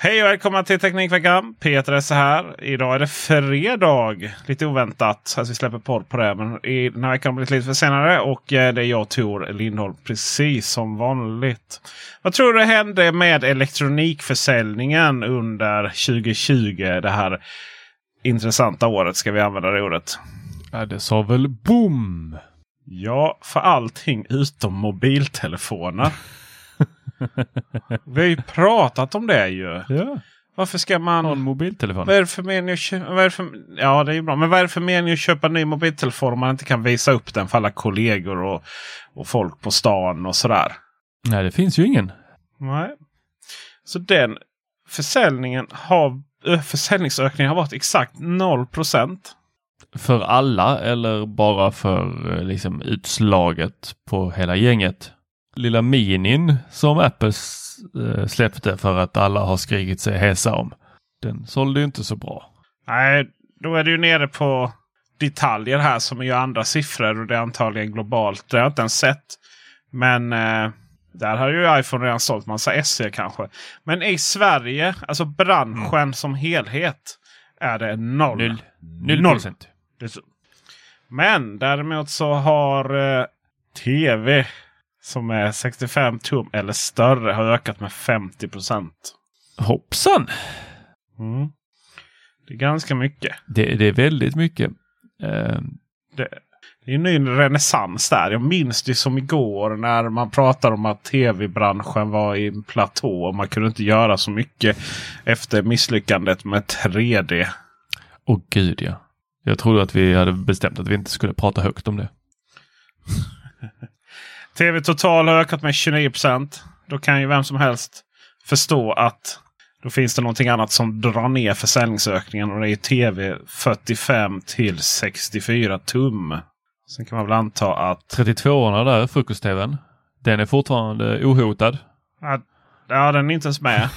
Hej och välkomna till Teknikveckan. Peter Esse här. Idag är det fredag. Lite oväntat att vi släpper podd på det. Men i den här veckan blir det lite för senare. Och eh, det är jag Tor Lindholm precis som vanligt. Vad tror du hände med elektronikförsäljningen under 2020? Det här intressanta året ska vi använda det ordet. Ja, det sa väl boom! Ja, för allting utom mobiltelefoner. Vi har ju pratat om det ju. Ja. Varför ska man... Någon mobiltelefon. Vad är det för mening att köpa? För... Ja, det är ju bra. Men vad är det för mening att köpa en ny mobiltelefon om man inte kan visa upp den för alla kollegor och, och folk på stan och sådär? Nej, det finns ju ingen. Nej. Så den försäljningen har... ö, Försäljningsökningen har varit exakt 0% För alla eller bara för eh, liksom utslaget på hela gänget? Lilla minin som Apple eh, släppte för att alla har skrikit sig hesa om. Den sålde ju inte så bra. Nej, då är det ju nere på detaljer här som är ju andra siffror och det är antagligen globalt. Det har jag inte ens sett. Men eh, där har ju iPhone redan sålt massa SE kanske. Men i Sverige, alltså branschen som helhet, är det noll. Noll. Noll Noll. procent. Men däremot så har eh, tv som är 65 tum eller större har ökat med 50 Hoppsan! mm. Det är ganska mycket. Det, det är väldigt mycket. Eh, Det, det är en ny renässans där. Jag minns det som igår när man pratade om att tv-branschen var i en platå. Och man kunde inte göra så mycket efter misslyckandet med 3D. Åh gud ja. Jag trodde att vi hade bestämt att vi inte skulle prata högt om det. TV Total har ökat med 29% Då kan ju vem som helst förstå att då finns det någonting annat som drar ner försäljningsökningen. Och det är TV 45 till 64 tum. Sen kan man väl anta att 32orna där, frukost-tvn. Den är fortfarande ohotad. Ja, ja, den är inte ens med.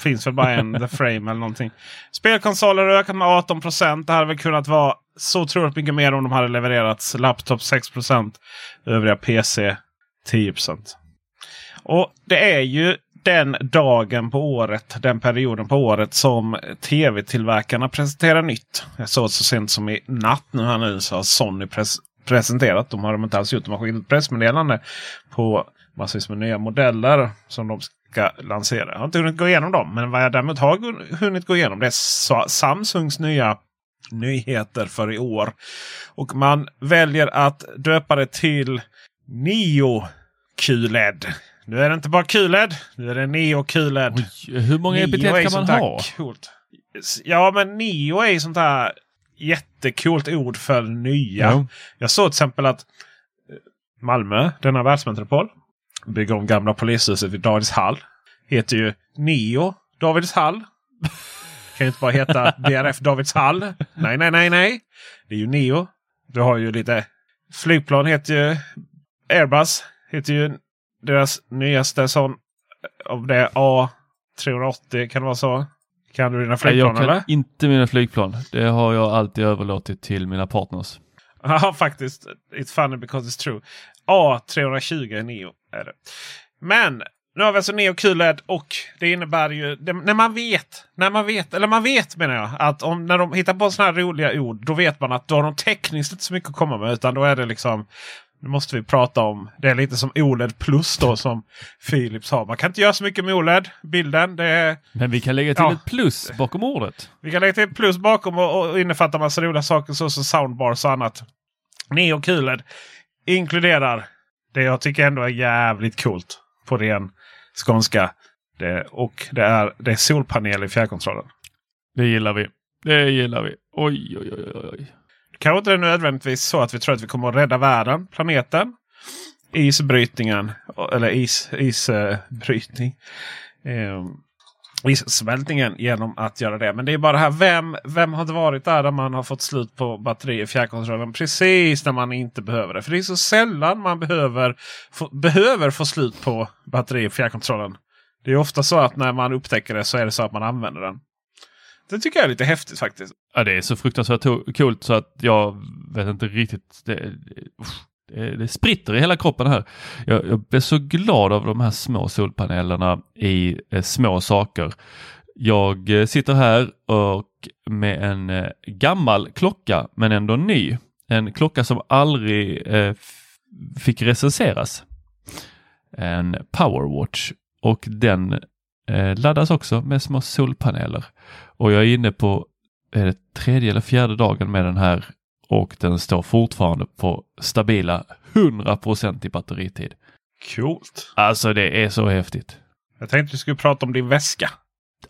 Finns väl bara en The Frame eller någonting. Spelkonsoler har ökat med 18% Det hade väl kunnat vara så otroligt mycket mer om de hade levererats. Laptop 6% Övriga PC 10 Och det är ju den dagen på året, den perioden på året som tv-tillverkarna presenterar nytt. Jag såg så sent som i natt nu här nu så har Sony pres presenterat. De har de inte alls gjort. De har skickat ett pressmeddelande på massvis med nya modeller som de ska lansera. Jag har inte hunnit gå igenom dem. Men vad jag däremot har hunnit gå igenom det är Samsungs nya nyheter för i år. Och man väljer att döpa det till Neo QLED. Nu är det inte bara QLED. Nu är det Neo QLED. Oj, hur många Neo epitet kan man ha? Coolt. Ja, men Neo är sånt här jättekult ord för nya. Ja. Jag såg till exempel att eh, Malmö, denna världsmetropol, bygger om gamla polishuset vid Davidshall. Heter ju Neo Davidshall. Kan ju inte bara heta DRF Davidshall. Nej, nej, nej, nej. Det är ju Neo. Du har ju lite flygplan heter ju Airbus. Heter ju deras nyaste sån om det är A380, kan det vara så? Kan du dina flygplan jag kan eller? inte mina flygplan. Det har jag alltid överlåtit till mina partners. Ja, faktiskt. It's funny because it's true. A320 Neo är det. Men nu har vi alltså Neo QLED och det innebär ju det, när man vet, när man vet, eller man vet menar jag, att om när de hittar på sådana här roliga ord, då vet man att då har de tekniskt inte så mycket att komma med. Utan då är det liksom, nu måste vi prata om, det är lite som OLED plus då som Philips har. Man kan inte göra så mycket med OLED, bilden. Det är, Men vi kan lägga till Ja. ett plus bakom ordet. vi kan lägga till plus bakom och, och innefatta massa roliga saker såsom soundbars och annat. Neo QLED inkluderar det jag tycker ändå är jävligt coolt på ren skånska. Det, och det är, det är solpanel i fjärrkontrollen. Det gillar vi. Det gillar vi. Oj, oj, oj, oj. Kanske inte det är nödvändigtvis så att vi tror att vi kommer att rädda världen, planeten, isbrytningen, eller is, isbrytning. Eh, issmältningen genom att göra det. Men det är bara det här, vem, vem har det varit där, där man har fått slut på batteri i fjärrkontrollen precis när man inte behöver det? För det är så sällan man behöver få, behöver få slut på batteri i fjärrkontrollen. Det är ofta så att när man upptäcker det så är det så att man använder den. Det tycker jag är lite häftigt faktiskt. Ja, det är så fruktansvärt coolt så att jag vet inte riktigt. Det, det, det, spritter i hela kroppen här. Jag, jag blir så glad av de här små solpanelerna i eh, små saker. Jag eh, sitter här och med en eh, gammal klocka men ändå ny. En klocka som aldrig eh, fick recenseras. En Powerwatch och den eh, laddas också med små solpaneler. Och jag är inne på är det tredje eller fjärde dagen med den här och den står fortfarande på stabila 100% i batteritid. Coolt. Alltså det är så häftigt. Jag tänkte vi skulle prata om din väska.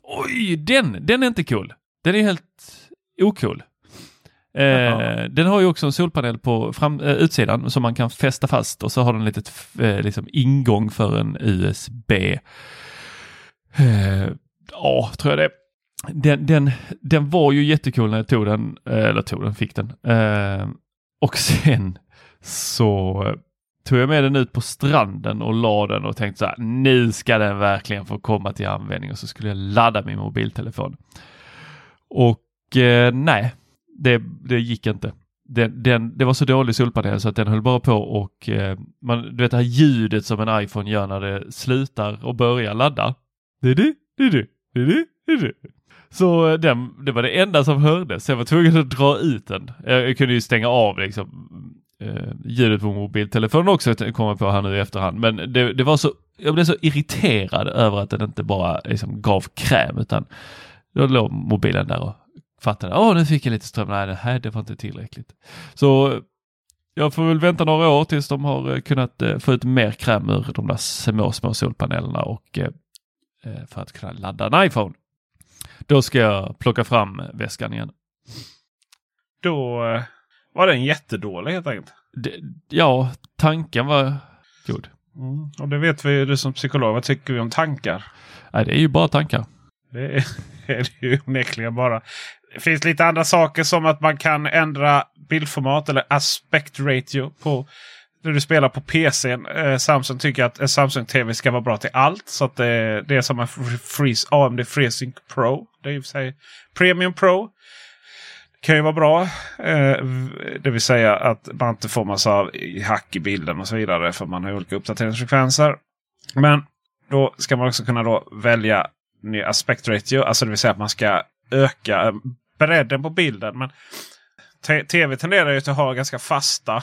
Oj, den, den är inte cool. Den är helt ocool. Eh, Jaha. den har ju också en solpanel på fram, eh, utsidan som man kan fästa fast och så har den litet eh, liksom ingång för en USB. Eh, Ja, tror jag det. Den, den, den var ju jättecool när jag tog den, eh, eller tog den, fick den. Eh, och sen så tog jag med den ut på stranden och la den och tänkte så här, nu ska den verkligen få komma till användning och så skulle jag ladda min mobiltelefon. Och eh, nej, det, det gick inte. Den, den, det var så dålig solpanel så att den höll bara på och eh, man, du vet det här ljudet som en iPhone gör när det slutar och börjar ladda. Det är det, det är det, det är det. Så eh, den, det var det enda som hördes. Jag var tvungen att dra ut den. Jag, jag kunde ju stänga av liksom eh, ljudet på mobiltelefonen också kommer jag på här nu i efterhand. Men det, det var så, jag blev så irriterad över att den inte bara liksom gav kräm utan då låg mobilen där och fattade, åh nu fick jag lite ström, nej det här det var inte tillräckligt. Så jag får väl vänta några år tills de har eh, kunnat eh, få ut mer kräm ur de där små, små solpanelerna och eh, eh för att kunna ladda en iPhone. Då ska jag plocka fram väskan igen. Då eh, var den jättedålig helt enkelt. Det, ja, tanken var god. Mm. Och det vet vi ju du som psykolog. Vad tycker vi om tankar? Nej, det är ju bara tankar. Det är, är det ju onekligen bara. Det finns lite andra saker som att man kan ändra bildformat eller aspect ratio på när du spelar på PC. Eh, Samsung tycker att en Samsung TV ska vara bra till allt. Så att det, det är som en freeze, AMD FreeSync Pro. Det är i och för sig Premium Pro. kan ju vara bra. Eh, det vill säga att man inte får massa hack i bilden och så vidare. För man har olika uppdateringsfrekvenser. Men då ska man också kunna då välja ny aspect ratio. Alltså det vill säga att man ska öka eh, bredden på bilden. Men tv tenderar ju att ha ganska fasta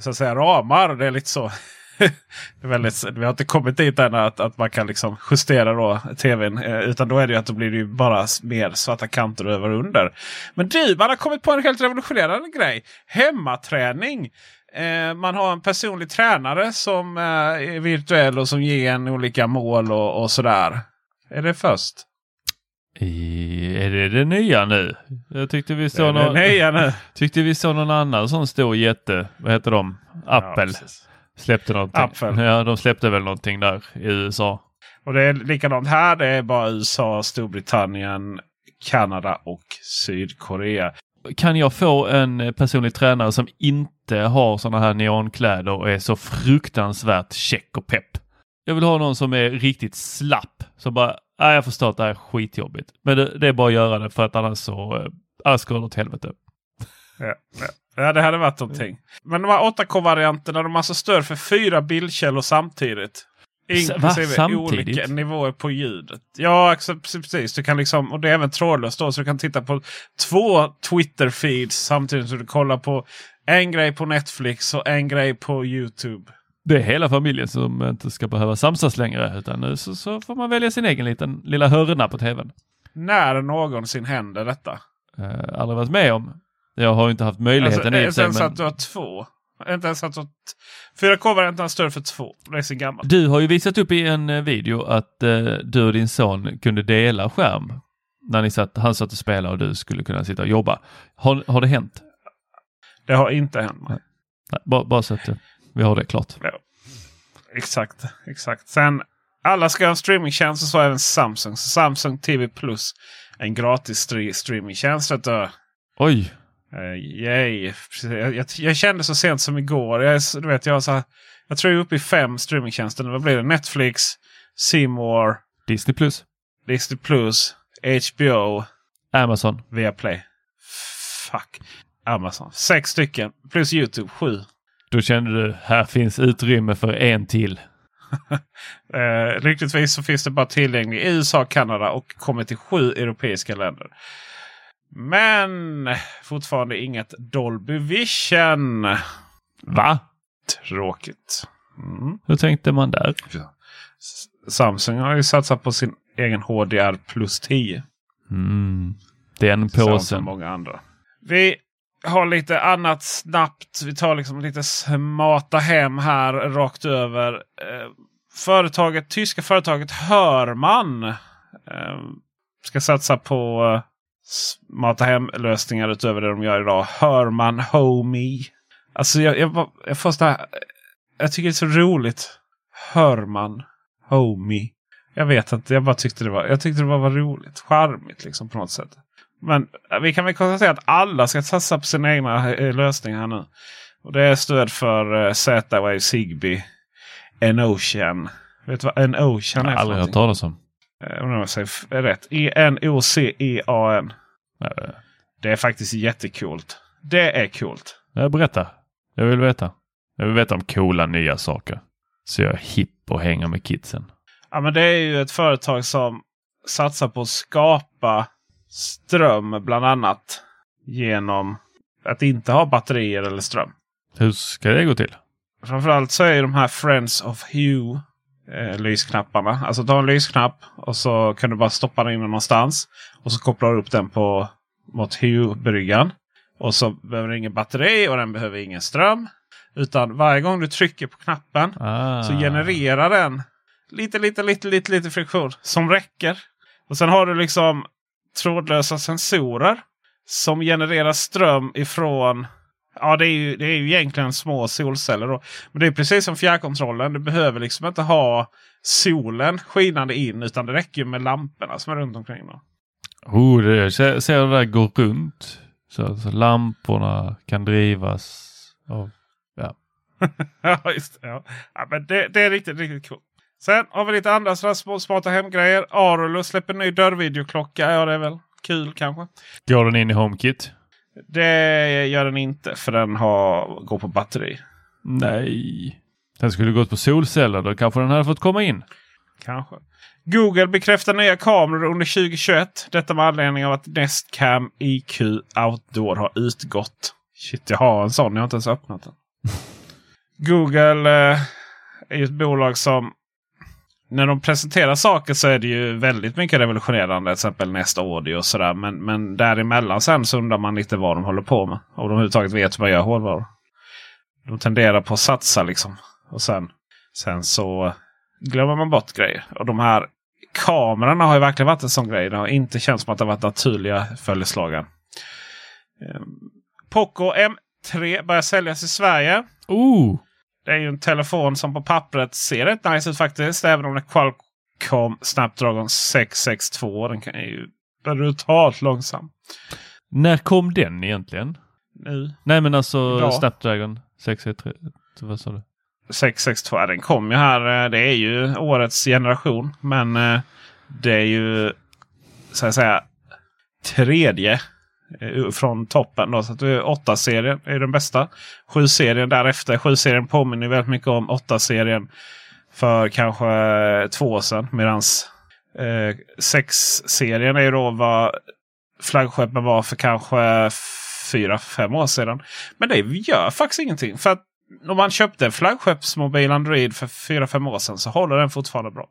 så att säga, ramar. Det är lite så. väldigt, vi har inte kommit dit än att, att man kan liksom justera då tvn. Eh, utan då är det ju att då blir det ju bara mer svarta kanter över och under. Men du, man har kommit på en helt revolutionerande grej. Hemmaträning. Eh, man har en personlig tränare som eh, är virtuell och som ger en olika mål och, och sådär. Är det först? I, är det det nya nu? Jag tyckte vi såg någon, nya nu. tyckte vi såg någon annan sån stor jätte. Vad heter de? Apple. precis. släppte någonting. Apple. Ja, de släppte väl någonting där i USA. och det är likadant här. Det är bara USA, Storbritannien, Kanada och Sydkorea. Kan jag få en personlig tränare som inte har sådana här neonkläder och är så fruktansvärt check och pepp? jag vill ha någon som är riktigt slapp. Som bara, nej jag förstår att det här är skitjobbigt. Men det, det är bara att göra det för att annars så, annars går det åt helvete. Ja, ja. ja, det hade varit någonting. Men de här 8K-varianterna de alltså stöd för fyra bildkällor samtidigt. Inklusive Samtidigt? olika nivåer på ljudet. Ja, exa- precis. Du kan liksom, och det är även trådlöst då. Så du kan titta på två Twitter-feeds samtidigt som du kollar på en grej på Netflix och en grej på YouTube. Det är hela familjen som inte ska behöva samsas längre utan nu så, så får man välja sin egen liten lilla hörna på tvn. När någonsin händer detta? Uh, aldrig varit med om. Jag har inte haft möjligheten Alltså, i och inte för sig, ens att du har två. Inte ens att du har t- 4K-varianten har stöd för två. Det är så gammalt. Du har ju visat upp i en eh, video att eh, du och din son kunde dela skärm. När ni satt, han satt och spelade och du skulle kunna sitta och jobba. Har, har det hänt? Det har inte hänt. Nej, bara, bara så att eh, vi har det klart. Ja. Exakt, exakt. Sen alla ska ha en streamingtjänst och så även Samsung. Så Samsung TV Plus. En gratis stre- streamingtjänst. Oj, Uh, yay. Jag, jag, jag kände så sent som igår. Jag, du vet, jag, så här, jag tror jag är uppe i fem streamingtjänster. Vad blir det? Netflix, More, Disney plus, Disney Plus, HBO, Amazon. Viaplay. Fuck. Amazon. Sex stycken. Plus YouTube. Sju. Då kände du, här finns utrymme för en till. Eh, lyckligtvis så finns det bara tillgänglig i USA, Kanada och kommer till sju europeiska länder. Men fortfarande inget Dolby Vision. Va? Tråkigt. Mm. Hur tänkte man där? Samsung har ju satsat på sin egen HDR plus 10. Mm. Den påsen. många andra. Vi har lite annat snabbt. Vi tar liksom lite smarta hem här rakt över. Eh, företaget, tyska företaget Hörman eh, ska satsa på eh, smarta hem-lösningar utöver det de gör idag. Hörman Homey. Alltså jag, jag, jag, får här, eh, jag tycker det är så roligt. Hörman Homey. Jag vet inte, jag bara tyckte det var, jag tyckte det var, var roligt. Charmigt liksom på något sätt. Men eh, vi kan väl konstatera att alla ska satsa på sina egna eh, lösningar här nu. Och det är stöd för eh, Z-Wave, Zigbee, Enocean. Vet du vad Enocean Jag är har för aldrig hört talas om. Undrar om jag säger rätt. E-N-O-C-E-A-N. Det är faktiskt jättekult. Det är coolt. Jag berätta. Jag vill veta. Jag vill veta om coola nya saker. Så jag är hipp och hänger med kidsen. Ja, men det är ju ett företag som satsar på att skapa ström bland annat genom att inte ha batterier eller ström. Hur ska det gå till? Framförallt så är de här Friends of Hue eh, lysknapparna. Alltså har en lysknapp och så kan du bara stoppa den in någonstans. Och så kopplar du upp den på mot Hue-bryggan. Och så behöver den ingen batteri och den behöver ingen ström. Utan varje gång du trycker på knappen Ah. så genererar den lite, lite, lite, lite, lite friktion som räcker. Och sen har du liksom trådlösa sensorer som genererar ström ifrån Ja, det är ju, det är ju egentligen små solceller. Då. Men det är precis som fjärrkontrollen. Du behöver liksom inte ha solen skinande in utan det räcker med lamporna som är runt omkring. Då. Oh, det, ser, ser det där gå runt. Så, så lamporna kan drivas av... ja, just det. Ja. Ja, men det, det är riktigt, riktigt coolt. Sen har vi lite andra små smarta hemgrejer. Arlo släpper en ny dörrvideoklocka. Ja, det är väl kul kanske. Går den in i HomeKit? Det gör den inte för den har, går på batteri. Nej. Den skulle gått på solceller. Då kanske den hade fått komma in. Kanske. Google bekräftar nya kameror under 2021. Detta med anledning av att Nestcam IQ Outdoor har utgått. Shit, jag har en sån. Jag har inte ens öppnat den. Google eh, är ju ett bolag som när de presenterar saker så är det ju väldigt mycket revolutionerande. Till exempel Nest Audio och sådär. Men, men däremellan sen så undrar man lite vad de håller på med. Om de överhuvudtaget vet hur man gör hårdvaror. De tenderar på att satsa liksom. Och sen, sen så glömmer man bort grejer. Och de här kamerorna har ju verkligen varit en sån grej. Det har inte känts som att det har varit naturliga följeslagare. Ehm, Poco M3 börjar säljas i Sverige. Ooh. Det är ju en telefon som på pappret ser rätt nice ut faktiskt. Även om det är Qualcomm Snapdragon 662. Den kan är ju brutalt långsam. När kom den egentligen? Nu. Nej men alltså Idag. Snapdragon 613. Vad sa du? 662. Den kom ju här. eh, Det är ju årets generation. Men eh, det är ju så att säga tredje Eh, från toppen. Då. Så att 8-serien är den bästa. 7-serien därefter. 7-serien påminner väldigt mycket om 8-serien för kanske eh, två år sedan. Medan eh, 6-serien är ju då vad flaggskeppen var för kanske fyra, fem år sedan. Men det gör faktiskt ingenting. För att om man köpte en flaggskeppsmobil Android för fyra, fem år sedan så håller den fortfarande bra.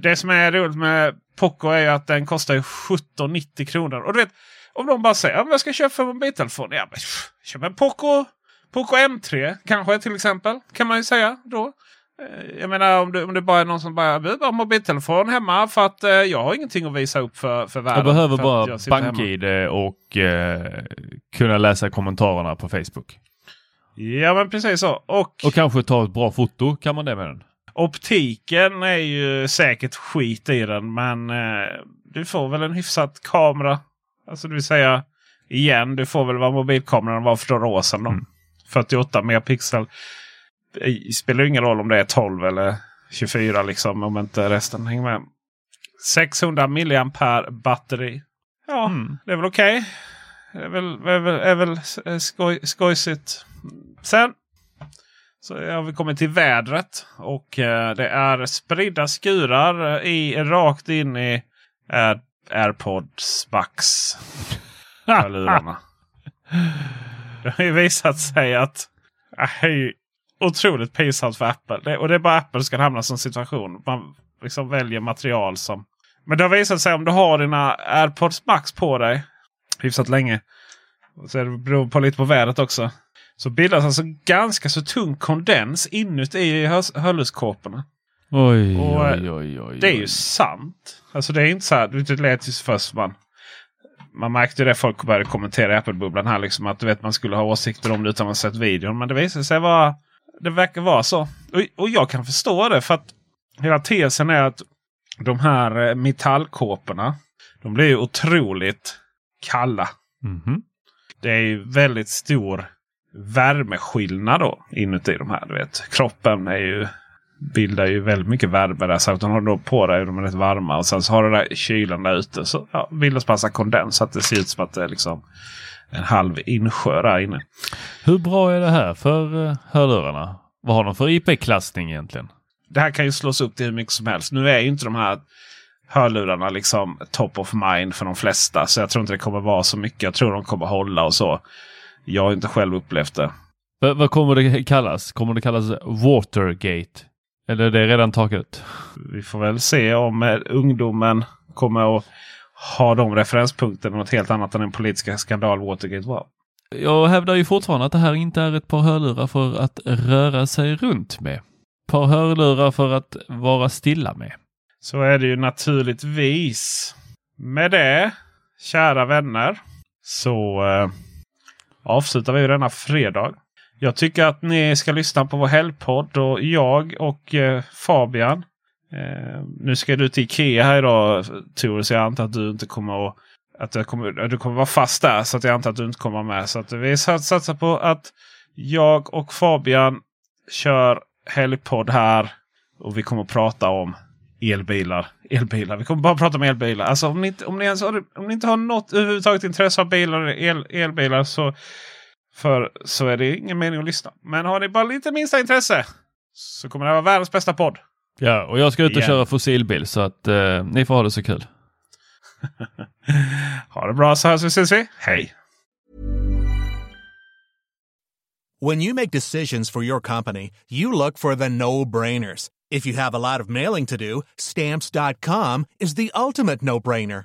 Det som är roligt med Poco är ju att den kostar 17,90 kronor. Och du vet, om de bara säger att jag ska köpa en mobiltelefon. Ja, men, köp en Poco, Poco M3 kanske till exempel. Kan man ju säga då. Eh, Jag menar om det, om det bara är någon som bara vill ha mobiltelefon hemma för att eh, jag har ingenting att visa upp för, för världen. Jag behöver för bara bank-id och eh, kunna läsa kommentarerna på Facebook. Ja men precis så. Och, Och kanske ta ett bra foto. Kan man det med den? optiken är ju säkert skit i den. Men eh, du får väl en hyfsad kamera. Alltså det vill säga igen. Du får väl vad mobilkameran var för några år sedan. Då. Mm. 48 megapixel. Det spelar ingen roll om det är 12 eller 24 liksom. Om inte resten hänger med. 600 milliampere batteri. Ja, Mm. det är väl okej. Det är väl, är väl, är väl eh, skoj, skojsigt. Sen så har vi kommit till vädret. Och eh, det är spridda skurar eh, i, rakt in i Air, AirPods Max. hörlurarna. Det har ju visat sig att det är ju otroligt pinsamt för Apple. Det, och det är bara Apple som ska hamna i sån situation. Man liksom väljer material som... Men det har visat sig om du har dina AirPods Max på dig hyfsat länge. Så det beror på lite på vädret också. Så bildas alltså ganska så tung kondens inuti hör- hörlurskåporna. Oj, Och, oj, oj, oj. Det är ju sant. Alltså det är inte så här. Det lät ju först man. Man märkte det folk började kommentera i Apple-bubblan här. Liksom att du vet man skulle ha åsikter om det utan ha sett videon. Men det visade sig vara. Det verkar vara så. Och, och jag kan förstå det. För att hela tesen är att de här eh, metallkåporna. De blir ju otroligt kalla. Mhm. Det är ju väldigt stor värmeskillnad då inuti de här. Du vet. Kroppen är ju, bildar ju väldigt mycket värme där. Så att de har då på dig de är rätt varma. Och sen så har du där kylan där ute. Så ja, bildas massa kondens. Så att det ser ut som att det är liksom en halv insjö där inne. Hur bra är det här för uh, hörlurarna? Vad har de för IP-klassning egentligen? Det här kan ju slås upp till hur mycket som helst. Nu är ju inte de här hörlurarna liksom top of mind för de flesta. Så jag tror inte det kommer vara så mycket. Jag tror de kommer hålla och så. Jag har inte själv upplevt det. V- vad kommer det kallas? Kommer det kallas Watergate? Eller är det redan taget? Vi får väl se om eh, ungdomen kommer att ha de referenspunkterna något helt annat än den politiska skandal Watergate var. Jag hävdar ju fortfarande att det här inte är ett par hörlurar för att röra sig runt med. Par hörlurar för att vara stilla med. Så är det ju naturligtvis. Med det, kära vänner, så eh, avslutar vi denna fredag. Jag tycker att ni ska lyssna på vår helgpodd och jag och eh, Fabian. Eh, nu ska du till Ikea här idag Tor, så jag antar att du inte kommer att att du kommer, du kommer vara fast där så att jag antar att du inte kommer med. Så att vi satsar på att jag och Fabian kör helgpodd här. Och vi kommer att prata om elbilar. Elbilar. Vi kommer bara prata om elbilar. Alltså om ni, inte- om ni, ens har, om ni inte har något överhuvudtaget intresse av bilar el, elbilar så, för, så är det ingen mening att lyssna. Men har ni bara lite minsta intresse så kommer det vara världens bästa podd. Ja, och jag ska ut och Igen. köra fossilbil så att eh, ni får ha det så kul. Ha det bra så hörs vi ses vi. Hej! When you make decisions for your company, you look for the no brainers. If you have a lot of mailing to do, stamps.com is the ultimate no brainer.